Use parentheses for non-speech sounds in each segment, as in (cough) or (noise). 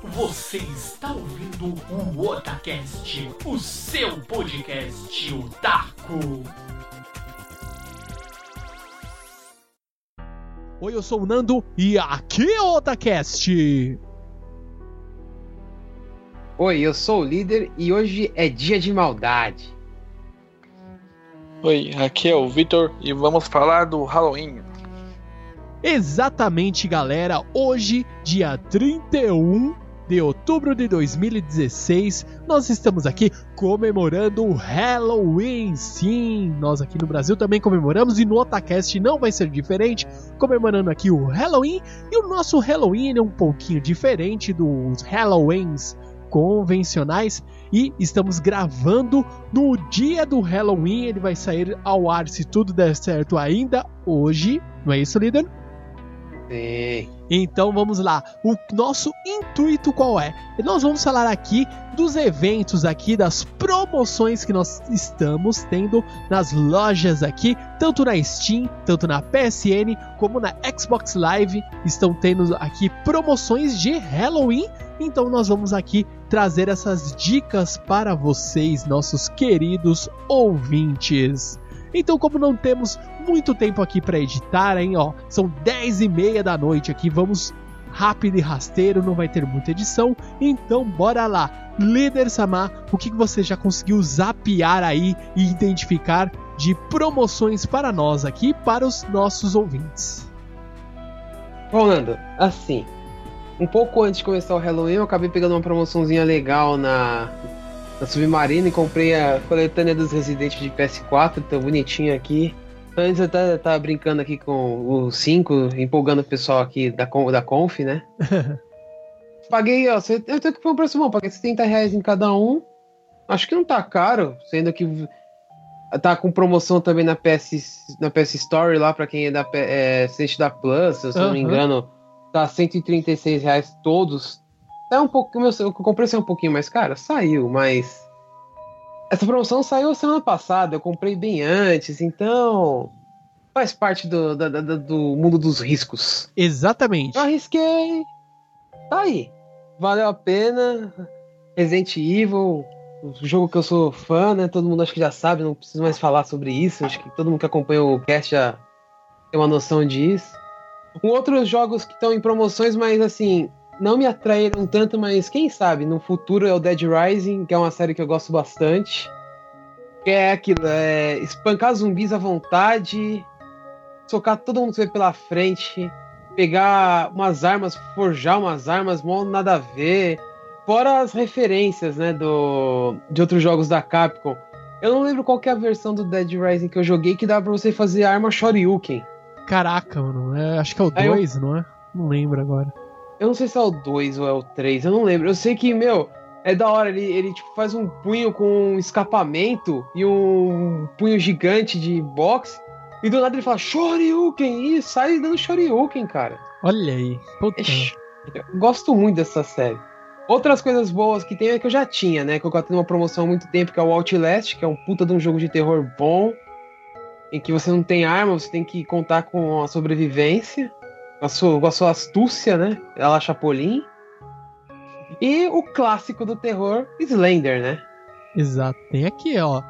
Você está ouvindo o Otacast, o seu podcast otaku. Oi, eu sou o Nando e aqui é o Otacast. Oi, eu sou o líder e hoje é dia de maldade. Oi, aqui é o Vitor e vamos falar do Halloween. Exatamente, galera. Hoje, dia 31 de outubro de 2016, nós estamos aqui comemorando o Halloween. Sim, nós aqui no Brasil também comemoramos e no Otacast não vai ser diferente, comemorando aqui o Halloween. E o nosso Halloween é um pouquinho diferente dos Halloweens convencionais e estamos gravando no dia do Halloween. Ele vai sair ao ar se tudo der certo ainda hoje, não é isso, líder? Sim. Então vamos lá. O nosso intuito qual é? Nós vamos falar aqui dos eventos aqui, das promoções que nós estamos tendo nas lojas aqui, tanto na Steam, tanto na PSN, como na Xbox Live, estão tendo aqui promoções de Halloween. Então nós vamos aqui trazer essas dicas para vocês, nossos queridos ouvintes. Então, como não temos muito tempo aqui para editar, hein, ó, são 10 e meia da noite aqui, vamos rápido e rasteiro, não vai ter muita edição, então bora lá. Líder Samar, o que você já conseguiu zapear aí e identificar de promoções para nós aqui, para os nossos ouvintes? Bom, Nando, assim, um pouco antes de começar o Halloween, eu acabei pegando uma promoçãozinha legal na na Submarina e comprei a coletânea dos Residentes de PS4, tão bonitinho aqui. Antes eu até tava brincando aqui com o 5, empolgando o pessoal aqui da, da Conf, né? (laughs) paguei, ó, eu tenho que foi um preço bom, paguei 70 reais em cada um. Acho que não tá caro, sendo que tá com promoção também na PS, na PS Store lá para quem é da é, da Plus, se eu uhum. não me engano, tá 136 reais todos. É um pouco. Meu, eu comprei um pouquinho mais caro? Saiu, mas. Essa promoção saiu semana passada, eu comprei bem antes, então. Faz parte do, do, do, do mundo dos riscos. Exatamente. Eu arrisquei. Tá aí. Valeu a pena. Resident Evil, o jogo que eu sou fã, né? Todo mundo acho que já sabe, não preciso mais falar sobre isso. Acho que todo mundo que acompanha o cast já tem uma noção disso. Um outros jogos que estão em promoções, mas assim, não me atraíram tanto, mas quem sabe no futuro é o Dead Rising, que é uma série que eu gosto bastante. Que é aquilo, é espancar zumbis à vontade, socar todo mundo que vê pela frente, pegar umas armas, forjar umas armas, mal nada a ver. Fora as referências, né, do, de outros jogos da Capcom. Eu não lembro qual é a versão do Dead Rising que eu joguei que dá pra você fazer arma Shoryuken. Caraca, mano, é, acho que é o 2, eu... não é? Não lembro agora. Eu não sei se é o 2 ou é o 3, eu não lembro. Eu sei que, meu, é da hora. Ele, ele tipo, faz um punho com um escapamento e um punho gigante de boxe. E do nada ele fala Shoryuken e sai dando Shoryuken, cara. Olha aí. Puta. Gosto muito dessa série. Outras coisas boas que tem é que eu já tinha, né? Que eu tendo uma promoção há muito tempo, que é o Outlast, que é um puta de um jogo de terror bom. Em que você não tem arma, você tem que contar com a sobrevivência a sua, a sua astúcia, né? Ela Chapolin. E o clássico do terror, Slender, né? Exato. Tem aqui, ó.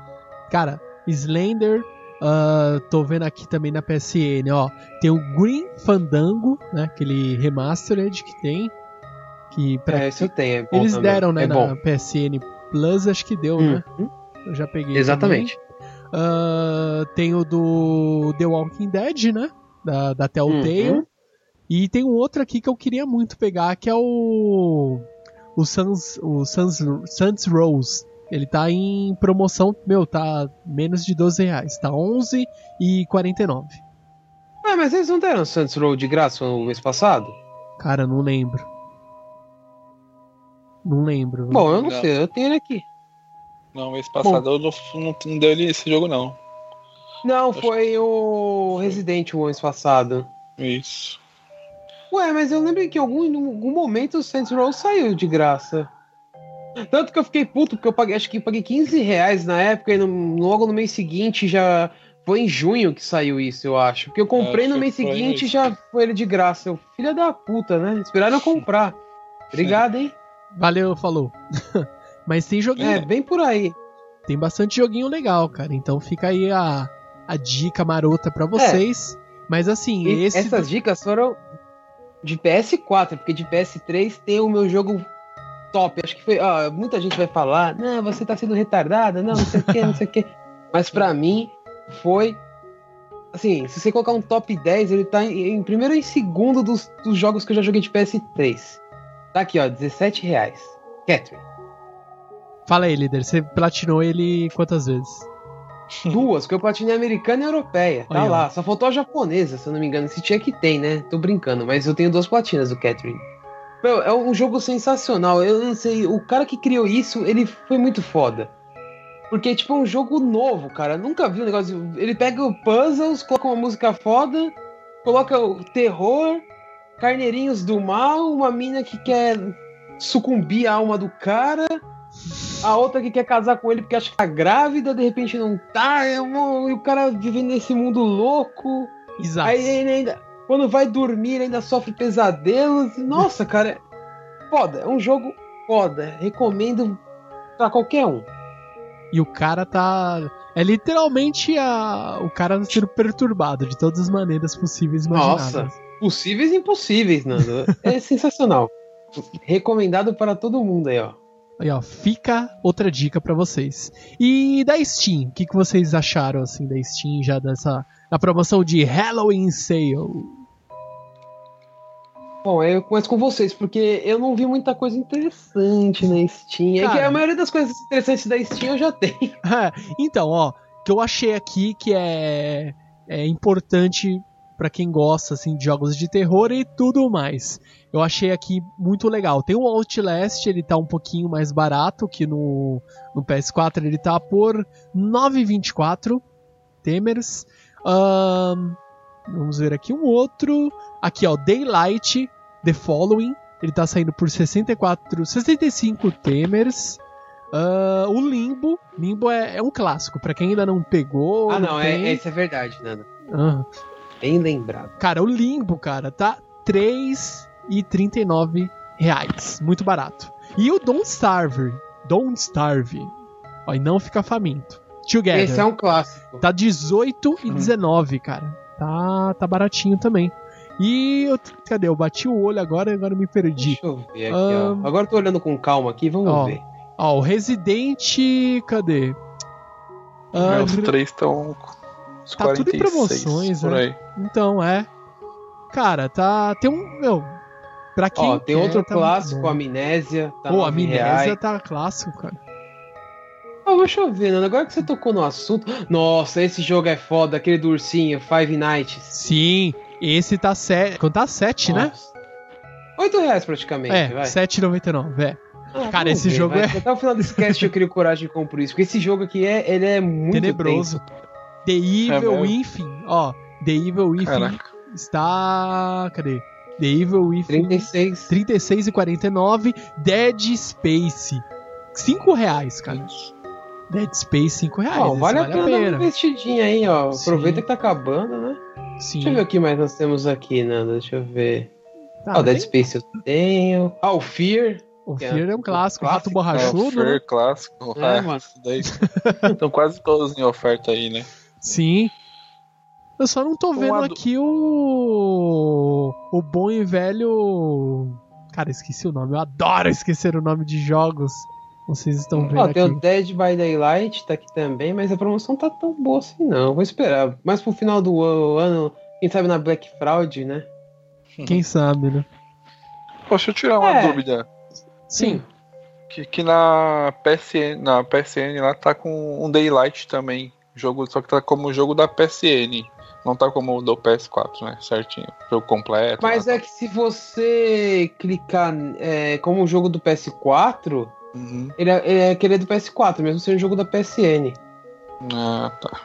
Cara, Slender. Uh, tô vendo aqui também na PSN, ó. Tem o Green Fandango, né? Aquele remastered que tem. Que pra... É, isso eu tenho. É Eles também. deram, né? É na. PSN Plus, acho que deu, né? uhum. né? Eu já peguei. Exatamente. Uh, tem o do The Walking Dead, né? Da, da Telltale. Uhum. E tem um outro aqui que eu queria muito pegar, que é o. O Sans, o Sans, Sans Rose. Ele tá em promoção, meu, tá menos de 12 reais. Tá 11 e 49. Ah, mas eles não deram Sans Rose de graça no mês passado? Cara, não lembro. Não lembro. Bom, eu não, não. sei, eu tenho ele aqui. Não, mês passado Bom, eu não, não, não deu esse jogo, não. Não, foi o Resident o mês passado. Isso. Ué, mas eu lembro que em algum, em algum momento o Saints Row saiu de graça. Tanto que eu fiquei puto, porque eu paguei, acho que paguei 15 reais na época, e no, logo no mês seguinte já. Foi em junho que saiu isso, eu acho. Porque eu comprei no mês seguinte e já foi ele de graça. Eu, filha da puta, né? Esperaram eu comprar. Obrigado, hein? Valeu, falou. (laughs) Mas tem joguinho, É, bem por aí. tem bastante joguinho legal, cara. Então fica aí a, a dica marota pra vocês. Mas assim, E esse. essas dicas foram de PS4, porque de PS3 tem o meu jogo top. Acho que foi. Ó, muita gente vai falar, não, você tá sendo retardada, não, não sei o que, não sei o que. (laughs) Mas pra mim foi. Assim, se você colocar um top 10, ele tá em, em primeiro e em segundo dos, dos jogos que eu já joguei de PS3. Tá aqui, ó, 17 reais. Catherine. Fala aí, líder. Você platinou ele quantas vezes? (laughs) Duas, que eu platinei americana e europeia. Tá lá. Só faltou a japonesa, se eu não me engano. Se tinha que tem, né? Tô brincando, mas eu tenho duas platinas do Catherine. Meu, é um jogo sensacional. Eu não sei, o cara que criou isso, ele foi muito foda. Porque, tipo, é um jogo novo, cara. Eu nunca vi um negócio. Ele pega o puzzles, coloca uma música foda, coloca o terror, carneirinhos do mal, uma mina que quer sucumbir à alma do cara. A outra que quer casar com ele porque acha que tá grávida, de repente não tá, é e o cara vive nesse mundo louco. Exato. Aí ele ainda, quando vai dormir, ele ainda sofre pesadelos. Nossa, cara, é foda, é um jogo foda. Recomendo pra qualquer um. E o cara tá. É literalmente a... o cara sendo perturbado de todas as maneiras possíveis e Nossa. imagináveis. Possíveis e impossíveis, Nando. (laughs) É sensacional. Recomendado para todo mundo aí, ó. Aí, ó, fica outra dica pra vocês. E da Steam, o que, que vocês acharam assim da Steam já dessa na promoção de Halloween Sale? Bom, eu começo com vocês, porque eu não vi muita coisa interessante na Steam. É que Cara. a maioria das coisas interessantes da Steam eu já tenho. (laughs) então, ó, que eu achei aqui que é, é importante pra quem gosta assim de jogos de terror e tudo mais. Eu achei aqui muito legal. Tem o Outlast, ele tá um pouquinho mais barato que no, no PS4, ele tá por 9,24 Temers. Ahn, vamos ver aqui um outro. Aqui, ó, Daylight The Following, ele tá saindo por 64, 65 Temers. Ah, o Limbo, Limbo é, é um clássico, pra quem ainda não pegou. ah, não, tem. é, isso é verdade, Nando. Ah. Bem lembrado. Cara, o Limbo, cara, tá 3,39 reais. Muito barato. E o Don't Starve. Don't Starve. Ó, e não fica faminto. Together. Esse é um clássico. Tá 18 e 19, cara. Tá, tá baratinho também. E eu, cadê? Eu bati o olho agora e agora me perdi. Deixa eu ver aqui, Ahn. ó. Agora eu tô olhando com calma aqui, vamos Ó, ver. Ó, o Resident. Cadê? Ah, É, os três estão uns Tá tudo em 46 promoções, por né? Então, é. Cara, tá. Tem um. Meu. Pra quem. Ó, tem quer, outro tá clássico. Amnésia. Tá Pô, Amnésia reais. tá clássico, cara. Ó, deixa eu ver, Nando. Agora que você tocou no assunto. Nossa, esse jogo é foda, aquele do ursinho, Five Nights. Sim, esse tá 7. Quanto tá 7, né? 8 reais praticamente, É, vai. 7,99, é. Ah, Cara, esse ver, jogo vai. é- Até o final desse cast eu crio coragem de comprar isso. Porque esse jogo aqui é, ele é muito Tenebroso. tenso. The Evil mesmo? Within, ó. The Evil Within Caraca. está. Cadê? The Evil Within 36. 36,49. Dead Space. 5 reais, cara. Dead Space, 5 reais. Ó, esse vale, a pena, dar uma investidinha aí, ó. Sim. Aproveita que tá acabando, né? Sim. Deixa eu ver o que mais nós temos aqui, Nando. Deixa eu ver. Tá, Ah, o Dead tem- Space eu tenho. Ah, o Fear. O é Fear é um clássico. clássico, Rato É, o borrachudo, né? Fer clássico. É, É, (laughs) mano. daí. Estão quase todos em oferta aí, né? Sim. Eu só não tô Um vendo adu- aqui o. O bom e velho. Cara, esqueci o nome. Eu adoro esquecer o nome de jogos. Vocês estão vendo Ó, aqui. tem o Dead by Daylight, tá aqui também, mas a promoção tá tão boa assim, não. Vou esperar. Mais pro final do ano, quem sabe na Black Fraud, né? Quem sabe, né? Poxa, deixa eu tirar uma É. dúvida. Sim. Que, que na PSN, na PSN lá tá com um Daylight também. Jogo, só que tá como jogo da PSN. Não tá como o do PS4, né? Certinho. Jogo completo. Mas lá, é que se você clicar é, como um jogo do PS4, tá. Uhum. ele é, ele é aquele do PS4, mesmo sendo um jogo da PSN. Ah, tá.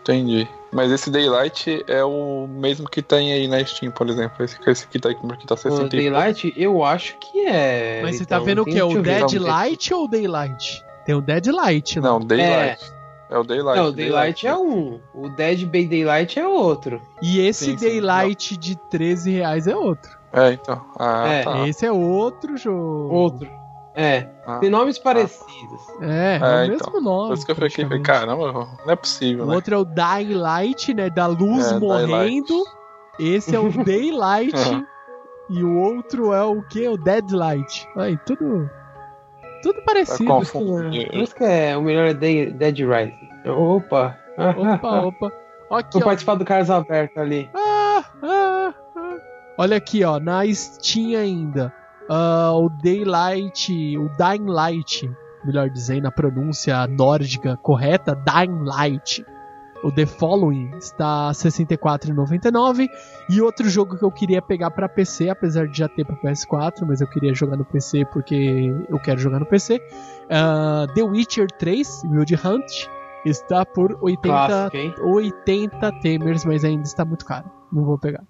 Entendi. Mas esse Daylight é o mesmo que tem aí na Steam, por exemplo. Esse, esse aqui tá, aqui tá O 60 e Daylight, eu acho que é. Mas você então, tá vendo o que? deixa O eu ver. Dead Vamos ver. Light ou o Daylight? Tem o Dead Light, né? Não, Daylight. É, o Daylight. Não, o Daylight é um. O Dead by Daylight é outro. E esse Sim, sim, Daylight de 13 reais é outro. É, então. Ah, É, tá. Esse é outro jogo. Outro. É, Ah. tem nomes parecidos. É, é, É, o então. mesmo nome. Por isso que eu fiquei, caramba, não é possível, O né? outro é o Dying Light, né? Da luz É, morrendo. Esse é o (laughs) Daylight. Aham. e o outro é o que? O Deadlight. Aí, tudo. Tudo parecido. Tá Por isso que- por isso que é, o melhor é Dead, Dead Rising. Opa! Opa, (laughs) opa. Ó Aqui, Vou ó. participar do Carlos Aberto ali. Ah, ah, ah. Olha aqui, ó. Na Steam ainda. Ah, o Daylight. O Dying Light. Melhor dizendo, a pronúncia nórdica correta. Dying Light. O The Following está R$ 64,99. E outro jogo que eu queria pegar para PC, apesar de já ter para PS4, mas eu queria jogar no PC porque eu quero jogar no PC. ah, The Witcher 3, Wild Hunt, está por 80 Clássico, hein? 80 temers, mas ainda está muito caro. Não vou pegar.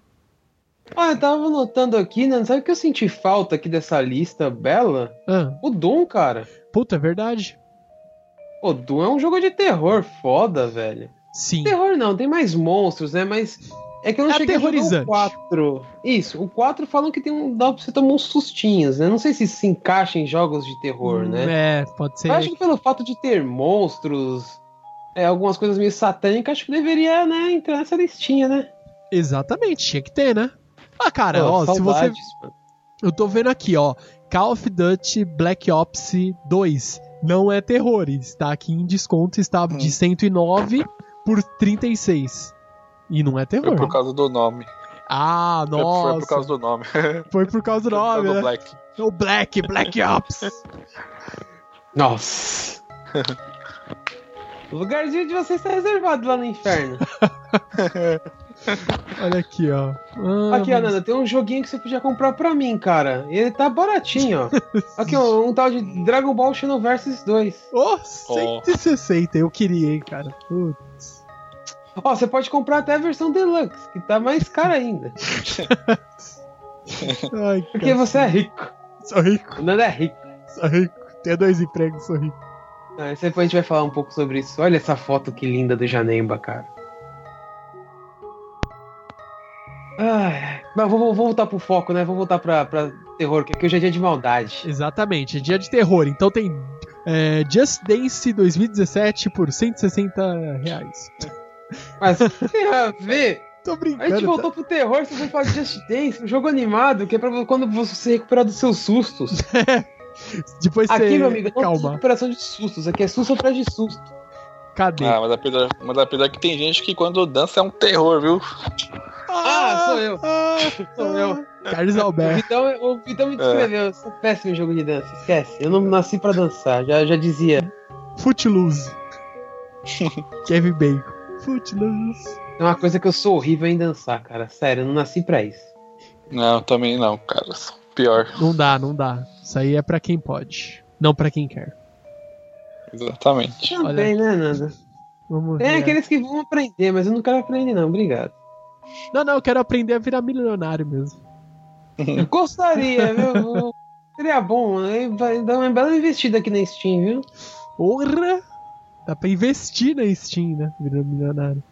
Ah, eu tava notando aqui, né? Sabe o que eu senti falta aqui dessa lista bela? Ah, O Doom, cara. puta, é verdade. O Doom é um jogo de terror foda, velho. Sim. Terror não, tem mais monstros, né? Mas é que eu não É cheguei a jogar o 4. Isso, o 4 falam que tem um, dá pra você tomar uns sustinhos, né? Não sei se isso se encaixa em jogos de terror, né? É, pode ser. Eu acho que pelo fato de ter monstros, é, algumas coisas meio satânicas, acho que deveria, né, entrar nessa listinha, né? Exatamente, tinha que ter, né? Ah, cara, ó, se você. saudades, mano. Eu tô vendo aqui, ó. Call of Duty Black Ops 2. Não é terror, está aqui em desconto, está de Hum. 109 por 36. E não é Foi terror. por causa do nome. Ah, Foi- nossa. Foi por causa do nome. (laughs) Foi por causa do Foi por causa nome, do né? Black. O Black, Black Ops. (laughs) Nossa. o lugarzinho de vocês está reservado lá no inferno. (laughs) (laughs) Olha aqui, ó. Ah, Aqui, ó, mas- Nanda, tem um joguinho que você podia comprar pra mim, cara. Ele tá baratinho, ó. (laughs) Aqui, ó, um tal de Dragon Ball Xenoverse 2. Oh, 160, eu queria, hein, cara. Putz. Ó, você pode comprar até a versão Deluxe, que tá mais cara ainda. (laughs) Ai, Porque cara, você é rico. sou rico, O Nanda é rico. sou rico. Tenho dois empregos, sou rico. Ah, depois a gente vai falar um pouco sobre isso. Olha essa foto que linda do Janemba, cara. Ai, mas vou, vou voltar pro foco, né? Vou voltar pra, pra terror, que aqui hoje é dia de maldade. Exatamente, é dia de terror. Então tem é, Just Dance 2017 por 160 reais. Mas (laughs) tem a ver. Tô A brincando. gente voltou pro terror, você foi falar de Just Dance, um jogo animado, que é pra quando você se recuperar dos seus sustos. tá? (laughs) Depois você. Aqui, meu amigo, não tem Calma, recuperação de sustos, aqui é susto atrás de susto. cadê? Ah, mas apesar, mas apesar que tem gente que quando dança é um terror, viu? Ah, sou eu. ah, (laughs) Sou eu. Carlos O Alberto. Vitão, o Vitão me descreveu, eu sou péssimo em jogo de dança, esquece. Eu não nasci pra dançar, já, já dizia. Footloose. (laughs) Kevin Bacon. Footloose. É uma coisa que eu sou horrível em dançar, cara. Sério, eu não nasci pra isso. Não, também não, cara. Pior. Não dá, não dá. Isso aí é pra quem pode. Não pra quem quer. Exatamente. Também, né, Nanda? Vamos Tem ver. aqueles que vão aprender, mas eu não quero aprender, não. Obrigado. Não, não, eu quero aprender a virar milionário mesmo. Eu gostaria, viu? Seria bom? Vai dar uma bela investida aqui na Steam, viu? Porra! Dá pra investir na Steam, né? Virar milionário.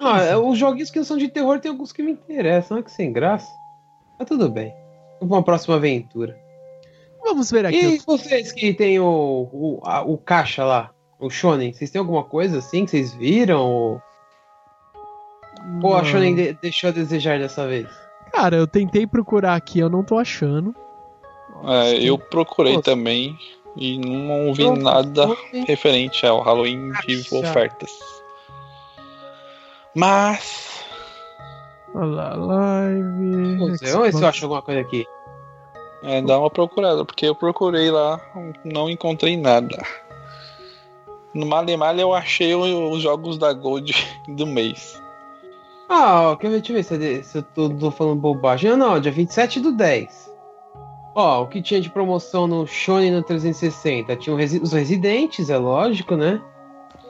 Ah, os joguinhos que não são de terror tem alguns que me interessam, olha que sem graça. Mas tudo bem. Vamos pra uma próxima aventura. Vamos ver aqui. E vocês que tem o, o, a- o caixa lá, o Shonen, vocês têm alguma coisa assim que vocês viram? Ou, ou a. Shonen de- deixou a desejar dessa vez? Cara, eu tentei procurar aqui, eu não tô achando. É, eu procurei Nossa. também e não vi nada referente ao Halloween de ofertas. Mas. Olha lá, live. Vamos ver, vamos ver se eu acho alguma coisa aqui. É, dá uma procurada, porque eu procurei lá, não encontrei nada. No Malemalha eu achei os jogos da Gold (laughs) do mês. Ah, ó, quer ver? Deixa eu ver se, é se eu tô, tô falando bobagem. Ah, não, dia 27 do 10. Ó, o que tinha de promoção no Shonen no 360? Tinha Resi- os Residentes, é lógico, né?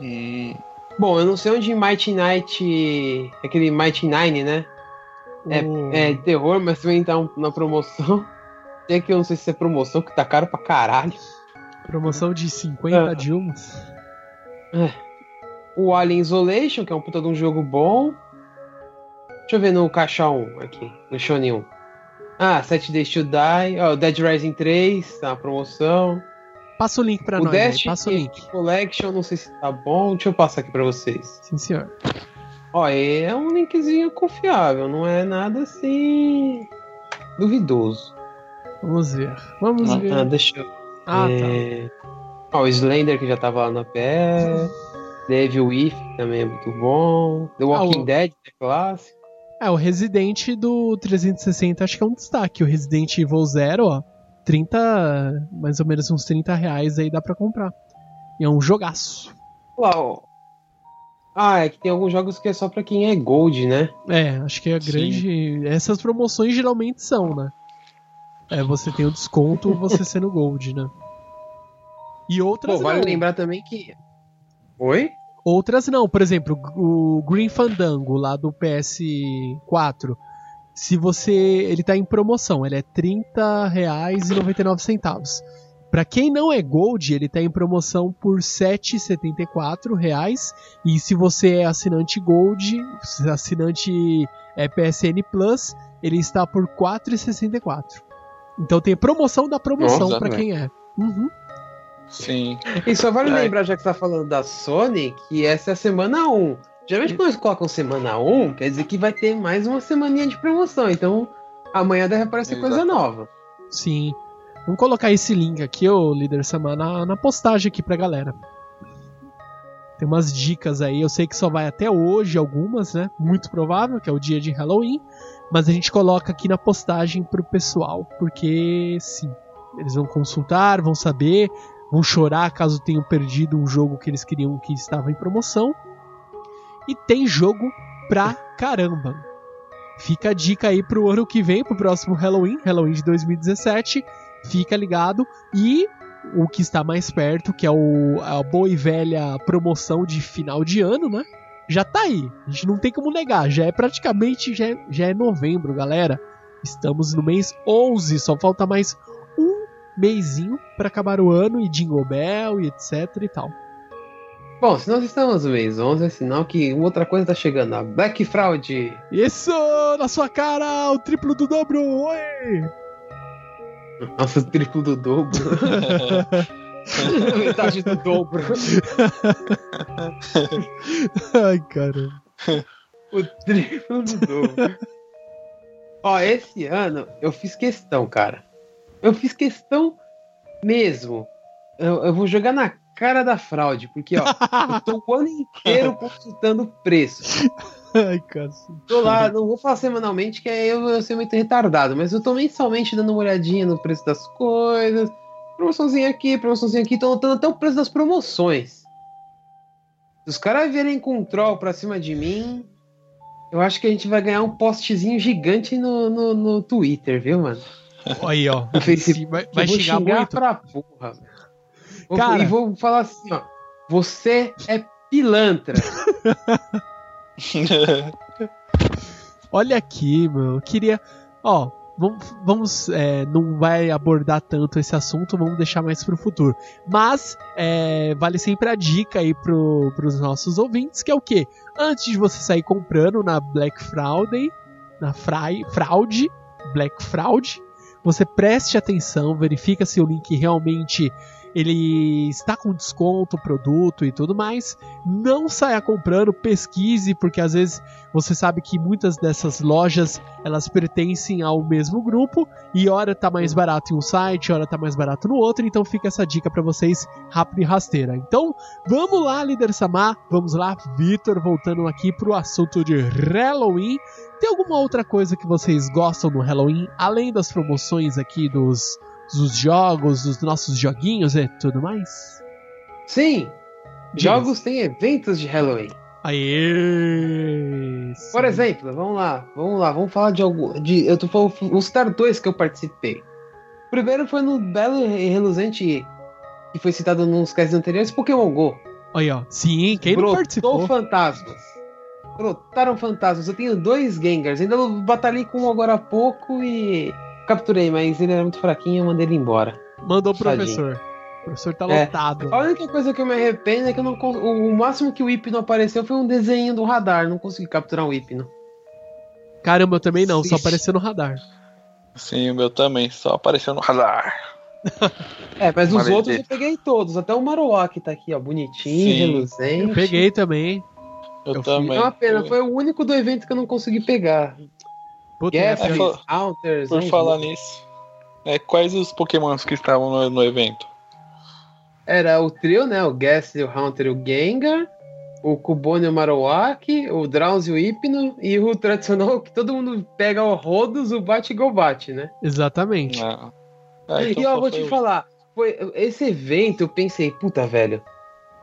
Hum, Bom, eu não sei onde Mighty Night. Aquele Mighty Nine, né? O- É, é terror, mas também tá na promoção. (laughs) É que eu não sei se é promoção, que tá caro pra caralho. Promoção de 50 Ah. Dilmas. O Alien Isolation, que é um puta de um jogo bom. Deixa eu ver no caixa 1 aqui, no Shonen 1. Ah, 7 Days to Die. Ó, Dead Rising 3, tá na promoção. Passa o link pra o nós passa o link. Collection, não sei se tá bom. Deixa eu passar aqui pra vocês. Sim, senhor. Ó, é um linkzinho confiável, não é nada assim. duvidoso. Vamos ver. Vamos Ah, ver. Ah, deixa eu. Ah, tá. é... Ó, o Slender que já tava lá na pé. Devil If também é muito bom. The Walking Ah, o- Dead, é clássico. É, o Resident do 360 acho que é um destaque. O Resident Evil Zero, ó, 30, mais ou menos uns 30 reais aí dá pra comprar. E é um jogaço. Ó. Ah, é que tem alguns jogos que é só pra quem é Gold, né? É, acho que a Sim. grande. Essas promoções geralmente são, né? É, você tem o desconto você (laughs) sendo Gold, né? E outras Pô, vale não. lembrar também que. Oi? Outras não. Por exemplo, o Green Fandango lá do PS4. Se você. Ele tá em promoção, ele é R$ 30,99. Pra quem não é Gold, ele tá em promoção por 7,74 reais. E se você é assinante Gold, assinante é, PSN Plus, ele está por R$ 4,64. Então tem promoção da promoção pra velho. quem é. Uhum. Sim. E só vale (laughs) É. lembrar, já que você tá falando da Sony, que essa é a semana 1. Geralmente quando eles colocam semana 1, quer dizer que vai ter mais uma semaninha de promoção. Então amanhã deve aparecer coisa Exato. nova. Sim. Vamos colocar esse link aqui, ô líder Samar, na, na postagem aqui pra galera. Tem umas dicas aí, eu sei que só vai até hoje algumas, né? Muito provável, que é o dia de Halloween. Mas a gente coloca aqui na postagem pro pessoal, porque sim, eles vão consultar, vão saber, vão chorar caso tenham perdido um jogo que eles queriam que estava em promoção. E tem jogo pra caramba. Fica a dica aí pro ano que vem, pro próximo Halloween, Halloween de 2017. Fica ligado. E o que está mais perto, que é o, a boa e velha promoção de final de ano, né? Já tá aí. A gente não tem como negar. Já é praticamente já é, já é novembro, galera. Estamos no mês 11. Só falta mais mêsinho para acabar o ano e Jingle Bell e etc e tal. Bom, se nós estamos no mês 11, é sinal que uma outra coisa tá chegando. A Black Fraud. Isso! Na sua cara! O triplo do dobro! Oi! Nossa, o triplo do dobro. (laughs) (laughs) Metade do dobro. (laughs) Ai, caramba. O triplo do dobro. Ó, esse ano eu fiz questão, cara. Eu fiz questão mesmo. Eu, eu vou jogar na cara da fraude, porque, ó, eu tô o ano inteiro (laughs) consultando preço. Ai, cacete. Tô lá, não vou falar semanalmente, que aí eu vou ser muito retardado, mas eu tô mensalmente dando uma olhadinha no preço das coisas. Promoçãozinha aqui, promoçãozinha aqui, tô notando até o preço das promoções. Se os caras vierem com troll pra cima de mim, eu acho que a gente vai ganhar um postzinho gigante no, no, no Twitter, viu, mano? Aí, ó. Facebook. Vai, vai vou xingar xingar muito? pra porra. Vou- Cara. E vou falar assim, ó. Você é pilantra. (laughs) Olha aqui, meu. Eu queria. Ó, vamos. vamos é, não vai abordar tanto esse assunto, vamos deixar mais pro futuro. Mas, é, vale sempre a dica aí pro, pros nossos ouvintes, que é o quê? Antes de você sair comprando na Black Friday, na Fry, Fraude, Black Fraud, você preste atenção, verifica se o link realmente ele está com desconto, produto e tudo mais. Não saia comprando, pesquise, porque às vezes você sabe que muitas dessas lojas elas pertencem ao mesmo grupo e hora tá mais barato em um site, hora tá mais barato no outro, então fica essa dica para vocês rápido e rasteira. Então, vamos lá, líder Samar, vamos lá, Vitor, voltando aqui pro assunto de Halloween. Tem alguma outra coisa que vocês gostam no Halloween, além das promoções aqui dos, dos jogos, dos nossos joguinhos e tudo mais? Sim, Diga. jogos têm eventos de Halloween. Aê! Por exemplo, vamos lá, vamos lá, vamos falar de algo. De, eu tô falando, vou citar dois que eu participei. O primeiro foi no belo e reluzente, que foi citado nos casos anteriores, Pokémon GO. Aí, ó. Sim, quem não Brotou participou? fantasmas. Brotaram fantasmas. Eu tenho dois Gengars. Ainda batalhei com um agora há pouco e capturei, mas ele era muito fraquinho, eu mandei ele embora. Mandou o professor. O professor tá É. lotado. A única coisa que eu me arrependo é que eu não o, o máximo que o Hipno apareceu foi um desenho do radar. Não consegui capturar um Hipno. Caramba, eu também não, só Ixi. apareceu no radar. Sim, o meu também, só apareceu no radar. (laughs) É, mas os Maledito. outros eu peguei todos. Até o Marowak tá aqui, ó. Bonitinho, Sim. reluzente. Eu peguei também. Eu, Eu também. É uma pena, foi o único do evento que eu não consegui pegar. Puta, essa- É, foi- Counters. Por vamos falar nisso, é, quais os pokémons que estavam no, no evento? Era o trio, né? O Ghastly, o Haunter e o Gengar. O Cubone e o Marowak. O Drowsy e o Hypno. E o tradicional que todo mundo pega o Rodos, o Bate e Golbat, né? Exatamente. Ah. Ah, então e ó, vou te falar. Foi, esse evento eu pensei, puta, velho.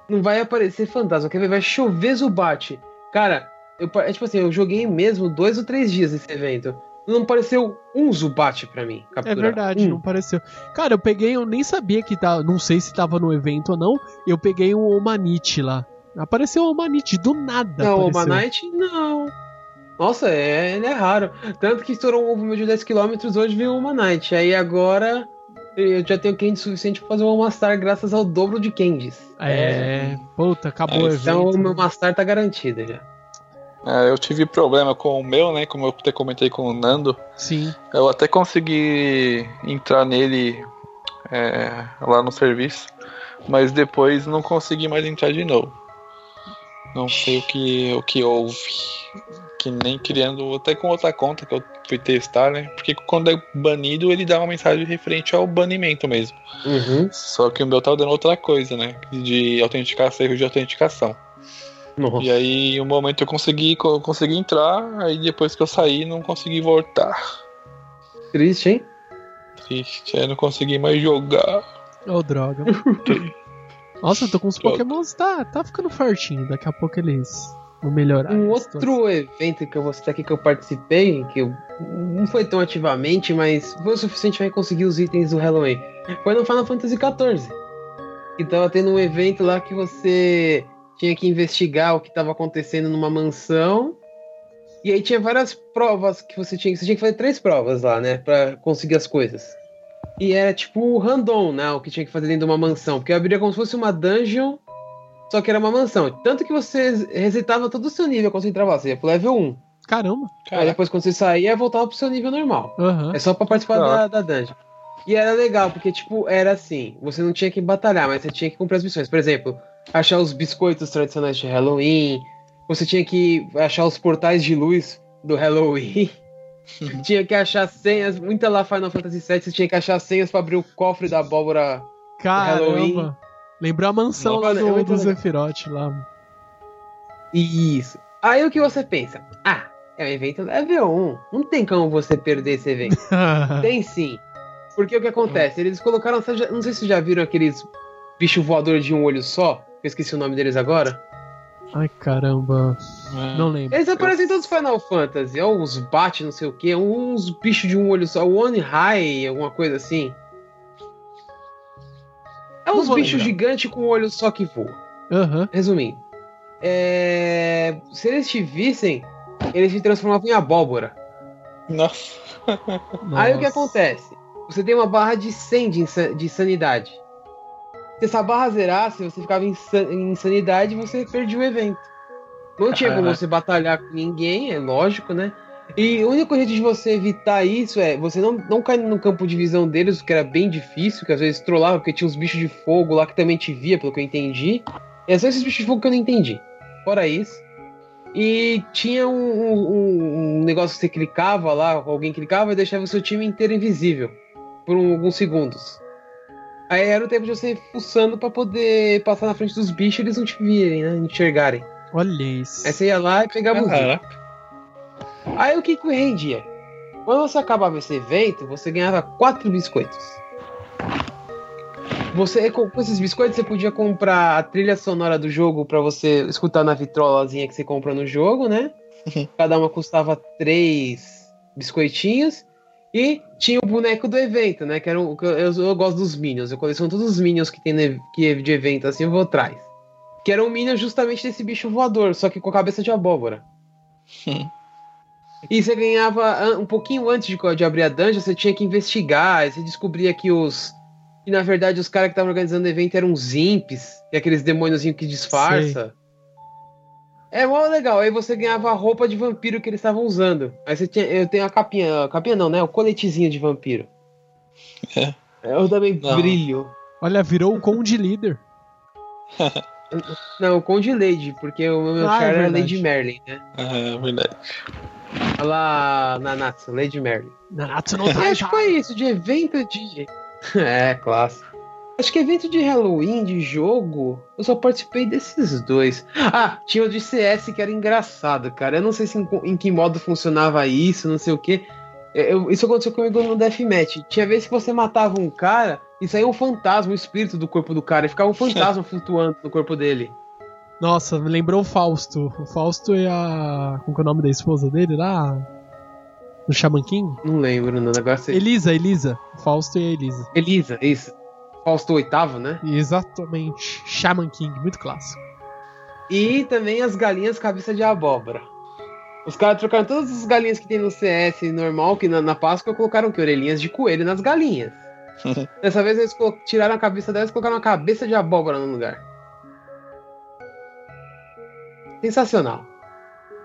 Não vai aparecer fantasma, quer ver? Vai chover Zubat. Cara, eu, é tipo assim, eu joguei mesmo dois ou três dias esse evento. Não apareceu um Zubat pra mim. É capturar. verdade, Um. não pareceu. Cara, eu peguei, eu nem sabia que tá. Não sei se tava no evento ou não. Eu peguei um Omanite lá. Apareceu um Omanite do nada. Não, o apareceu. Manite, não. Nossa, é, ele é raro. Tanto que estourou um ovo meu de 10km, hoje veio o Manite. Aí agora eu já tenho candy suficiente pra fazer uma Mastar graças ao dobro de candies. É, puta, acabou o Então evento. o meu Mastar tá garantido já. É, eu tive problema com o meu, né? Como eu até comentei com o Nando. Sim. Eu até consegui entrar nele é, lá no serviço, mas depois não consegui mais entrar de novo. Não sei o que, o que houve. Que nem criando, até com outra conta que eu fui testar, né? Porque quando é banido, ele dá uma mensagem referente ao banimento mesmo. Uhum. Só que o meu tava dando outra coisa, né? De autenticação, erro de autenticação. Nossa. E aí, um momento eu consegui, eu consegui entrar, aí depois que eu saí, não consegui voltar. Triste, hein? Triste, aí não consegui mais jogar. Ô, droga. (laughs) Nossa, eu tô com os Droga. pokémons, tá, tá ficando fortinho. Daqui a pouco eles vão melhorar. Um outro evento que eu vou citar aqui que eu participei, que eu, não foi tão ativamente, mas foi o suficiente para conseguir os itens do Halloween. Foi no Final Fantasy XIV. Que tava tendo um evento lá que você tinha que investigar o que estava acontecendo numa mansão. E aí tinha várias provas que você tinha. Você tinha que fazer três provas lá, né? Pra conseguir as coisas. E era tipo random, né? O que tinha que fazer dentro de uma mansão. Porque abria como se fosse uma dungeon só que era uma mansão. Tanto que você resetava todo o seu nível quando você entrava lá. Você ia pro level 1. Caramba. Aí Cara, depois, quando você saía, voltava pro seu nível normal. Aham. É só pra participar da, da dungeon. E era legal, porque, tipo, era assim: você não tinha que batalhar, mas você tinha que cumprir as missões. Por exemplo, achar os biscoitos tradicionais de Halloween. Você tinha que achar os portais de luz do Halloween. tinha que achar senhas. Muita lá Final Fantasy VII, você tinha que achar senhas pra abrir o cofre da abóbora Halloween. Caramba. Lembrou a mansão lá Nossa, é do, do. Sephiroth lá. Isso. Aí o que você pensa? Ah, é um evento level 1. Não tem como você perder esse evento. (laughs) tem sim. Porque o que acontece? Eles colocaram. Não sei se vocês já viram aqueles bicho voador de um olho só. Eu esqueci o nome deles agora. Ai, caramba. é, Não lembro. Eles aparecem em todos os Final Fantasy. É uns bate, não sei o que. Uns bichos de um olho só. One High, alguma coisa assim. É uns bichos gigantes com um olho só que voa. Aham. Resumindo. É, Se eles te vissem, eles te transformavam em abóbora. Nossa. (laughs) Aí o que Nossa. acontece? Você tem uma barra de 100 de, insa- de sanidade. Se essa barra zerasse, você ficava em sa- em insanidade e você perdia o evento. Não tinha como você batalhar com ninguém, é lógico, né? E o único jeito de você evitar isso é você não, não cair no campo de visão deles, que era bem difícil, que às vezes trollava, porque tinha uns bichos de fogo lá que também te via, pelo que eu entendi. É só esses bichos de fogo que eu não entendi. Fora isso. E tinha um, um- um negócio que você clicava lá, alguém clicava e deixava o seu time inteiro invisível por um- alguns segundos. Aí era o tempo de você ir fuçando pra poder passar na frente dos bichos e eles não te virem, né? Não enxergarem. Olha isso. Aí você ia lá e pegava bichos. Caraca. Aí o que que rendia? Quando você acabava esse evento, você ganhava quatro biscoitos. Você com com esses biscoitos você podia comprar a trilha sonora do jogo pra você escutar na vitrolazinha que você compra no jogo, né? (laughs) Cada uma custava três biscoitinhos. E tinha o boneco do evento, né? Que era o, eu, eu, gosto dos Minions. Eu coleciono todos os Minions que tem ne- que é de evento, assim, eu vou atrás. Que era um Minion justamente desse bicho voador, só que com a cabeça de abóbora. (laughs) E você ganhava an- um pouquinho antes de, de abrir a dungeon, você tinha que investigar, aí você descobria que os. Que na verdade os caras que estavam organizando o evento eram os imps, é aqueles demôniozinhos que disfarça. É mó legal. Aí você ganhava a roupa de vampiro que eles estavam usando. Aí você tinha. Eu tenho a capinha. A capinha não, né? O coletezinho de vampiro. É. Eu também Não. brilho. Olha, virou o Conde Líder. (laughs) Não, o Conde Lady, porque o meu Ah, é era. Lady Merlin, né? É verdade. Olha lá, Nanatsu, Lady Merlin. Nanatsu (laughs) E acho que Taika. foi isso, de evento de. (laughs) É, clássico. Acho que evento de Halloween, de jogo, eu só participei desses dois. Ah, tinha o de CS que era engraçado, cara. Eu não sei se em, em que modo funcionava isso, não sei o que. isso aconteceu comigo no Deathmatch. Tinha vezes que você matava um cara e saía um fantasma, um espírito do corpo do cara, e ficava um fantasma (laughs) flutuando no corpo dele. Nossa, me lembrou o Fausto. O Fausto e a. Como que é o nome da esposa dele lá? No King? Não lembro, não. Agora você. Elisa, Elisa. O Fausto e a Elisa. Elisa, isso. Fausto oitavo, né? Exatamente. Shaman King, muito clássico. E também as galinhas cabeça de abóbora. Os caras trocaram todas as galinhas que tem no CS normal, que na, na Páscoa colocaram que orelhinhas de coelho nas galinhas. (laughs) Dessa vez eles tiraram a cabeça delas e colocaram uma cabeça de abóbora no lugar. Sensacional.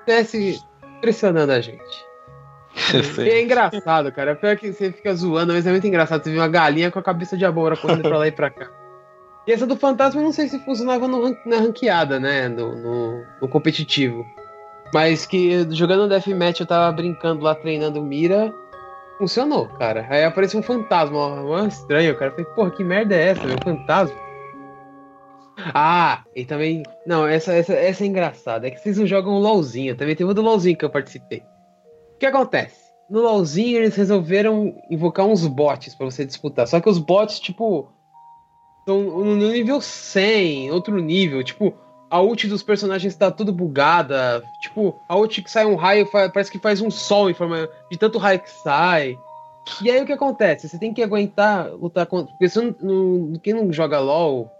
CS impressionando a gente. E é engraçado, cara. Pior que você fica zoando, mas é muito engraçado. Você vê uma galinha com a cabeça de abóbora correndo pra lá e pra cá. E essa do fantasma eu não sei se funcionava no na ranqueada, né? No, no, no competitivo. Mas que jogando Deathmatch eu tava brincando lá, treinando mira. Funcionou, cara. Aí apareceu um fantasma, ó, estranho, cara. Eu falei, porra, que merda é essa, meu? Fantasma? Ah, e também. Não, essa, essa, essa é engraçada. É que vocês não jogam LOLzinho. Também teve o do LOLzinho que eu participei. O que acontece? No LoLzinho eles resolveram invocar uns bots pra você disputar. Só que os bots, tipo, estão no nível 100, outro nível. Tipo, a ult dos personagens tá tudo bugada. Tipo, a ult que sai um raio parece que faz um sol em forma de tanto raio que sai. E aí o que acontece? Você tem que aguentar lutar contra. Porque não- quem não joga LoL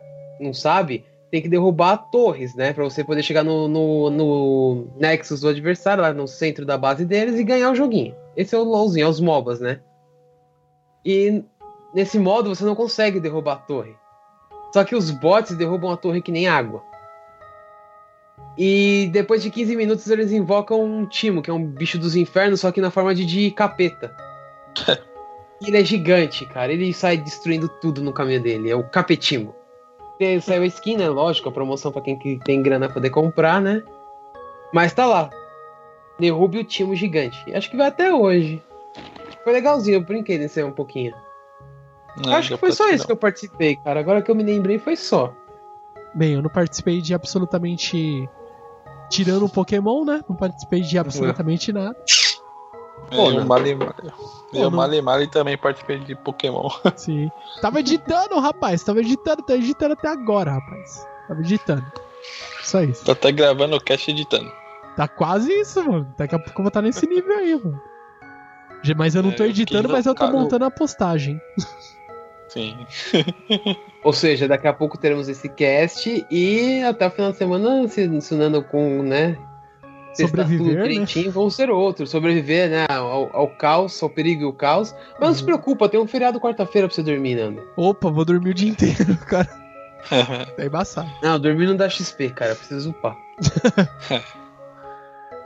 não sabe, tem que derrubar torres, né? Pra você poder chegar no, no, no Nexus do adversário, lá no centro da base deles, e ganhar o joguinho. Esse é o LoLzinho, é os MOBAs, né? E nesse modo você não consegue derrubar a torre. Só que os bots derrubam a torre que nem água. E depois de 15 minutos eles invocam um Timo, que é um bicho dos infernos, só que na forma de, de capeta. (laughs) Ele é gigante, cara. Ele sai destruindo tudo no caminho dele. É o Capetimo. Tem- Saiu a skin, né? Lógico, a promoção pra quem que tem grana poder comprar, né? Mas tá lá. Derrube o Timo gigante. Acho que vai até hoje. Foi legalzinho, eu brinquei nesse aí um pouquinho. Não, Acho já que foi só isso que eu participei, cara. Agora que eu me lembrei, foi só. Bem, eu não participei de absolutamente. Tirando o Pokémon, né? Não participei de absolutamente nada. não. Pô, É, não. o Mali Eu, não. Mali Mali também participei de Pokémon. (laughs) Sim. Tava editando, rapaz. Tava editando, tô editando até agora, rapaz. Tava editando. Só isso. Tô até gravando o cast editando. Tá quase isso, mano. Daqui a pouco eu vou estar nesse nível aí, mano. Mas eu não É, tô editando, mas eu tô montando a postagem. Sim. (laughs) Ou seja, daqui a pouco teremos esse cast e até o final de semana, se ensinando com, né? Sobreviver, tudo né? direitinho, vão ser outros. Sobreviver, né? Ao, ao caos, ao perigo e o caos. Mas não se Uhum. preocupa, tem um feriado quarta-feira pra você dormir, Nando. Opa, vou dormir o dia inteiro, (laughs) cara. (laughs) Tá embaçado. Não, dormir não dá XP, cara. Precisa upar. (laughs)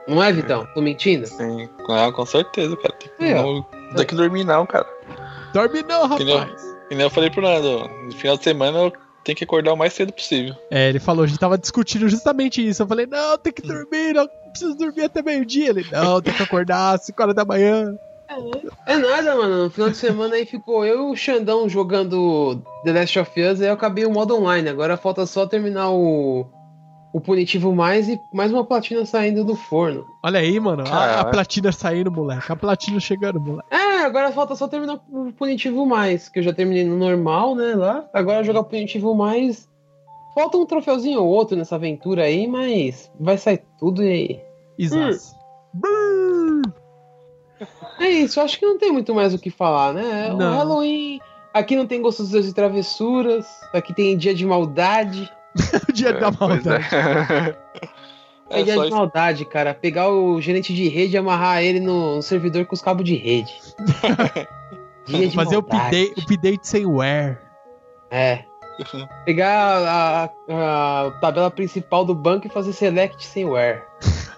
não é, Vitão? Tô mentindo? Sim. Ah, com certeza, cara. Tem que, É, não, não tem que dormir, não, cara. Dorme não, rapaz. E nem eu falei pro Nando, no final de semana eu tenho que acordar o mais cedo possível. É, ele falou, a gente tava discutindo justamente isso. Eu falei, não, tem que dormir, não preciso dormir até meio-dia. Ele, não, tem que acordar às 5 horas da manhã. É nada, mano. No final de semana aí ficou eu e o Xandão jogando The Last of Us e aí eu acabei o modo online. Agora falta só terminar o, o punitivo mais e mais uma platina saindo do forno. Olha aí, mano, a, a platina saindo, moleque. A platina chegando, moleque. É, agora falta só terminar o punitivo mais, que eu já terminei no normal, né, lá. Agora jogar o punitivo mais. Falta um troféuzinho ou outro nessa aventura aí, mas vai sair tudo e Isas. é isso. Acho que não tem muito mais o que falar, né? O Não. Halloween. Aqui não tem gostos de travessuras. Aqui tem dia de maldade. o (laughs) dia da pois maldade. É, (laughs) É, é dia de isso. maldade, cara. Pegar o gerente de rede e amarrar ele no, no servidor com os cabos de rede. (laughs) dia de Fazer o maldade. update, update sem wear. É. Pegar a, a- a tabela principal do banco e fazer select sem where.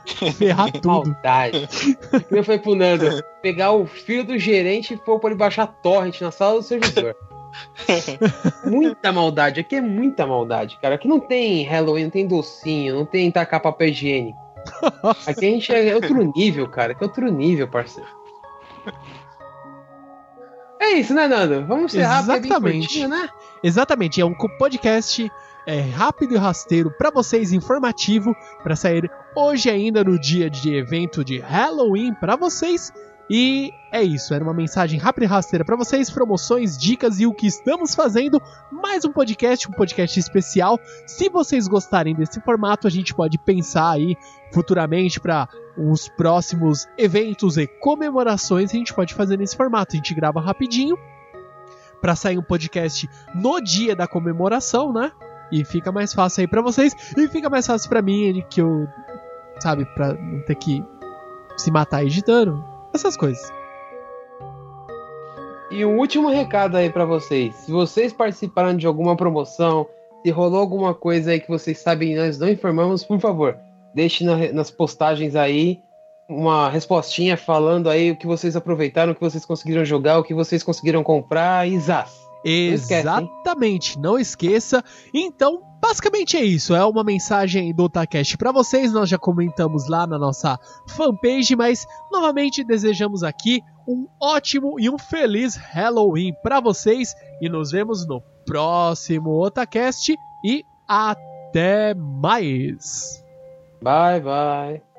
Ferrar (laughs) tudo. Maldade. Eu falei pro Nando, pegar o filho do gerente e pôr pra ele baixar torrent na sala do servidor. (laughs) muita maldade, aqui é muita maldade, cara. Aqui não tem Halloween, não tem docinho, não tem tacar papel higiênico. Aqui a gente é outro nível, cara. Aqui é outro nível, parceiro. É isso, né, Nando? Vamos encerrar é bem Exatamente. curtinho, né? Exatamente, é um podcast é, rápido e rasteiro pra vocês, informativo, pra sair hoje ainda no dia de evento de Halloween pra vocês. E é isso, era uma mensagem rápida e rasteira pra vocês, promoções, dicas e o que estamos fazendo. Mais um podcast, um podcast especial. Se vocês gostarem desse formato, a gente pode pensar aí futuramente pra os próximos eventos e comemorações, a gente pode fazer nesse formato. A gente grava rapidinho pra sair um podcast no dia da comemoração, né? E fica mais fácil aí pra vocês e fica mais fácil pra mim que eu, sabe, pra não ter que se matar editando, essas coisas. E um último recado aí pra vocês. Se vocês participaram de alguma promoção, se rolou alguma coisa aí que vocês sabem e nós não informamos, por favor, deixe na- nas postagens aí uma respostinha falando aí o que vocês aproveitaram, o que vocês conseguiram jogar, o que vocês conseguiram comprar e zaz. Exatamente, não esqueça. Então, basicamente é isso. É uma mensagem do Otacast pra vocês. Nós já comentamos lá na nossa fanpage, mas novamente desejamos aqui um ótimo e um feliz Halloween pra vocês. E nos vemos no próximo Otacast. E até mais! Bye, bye.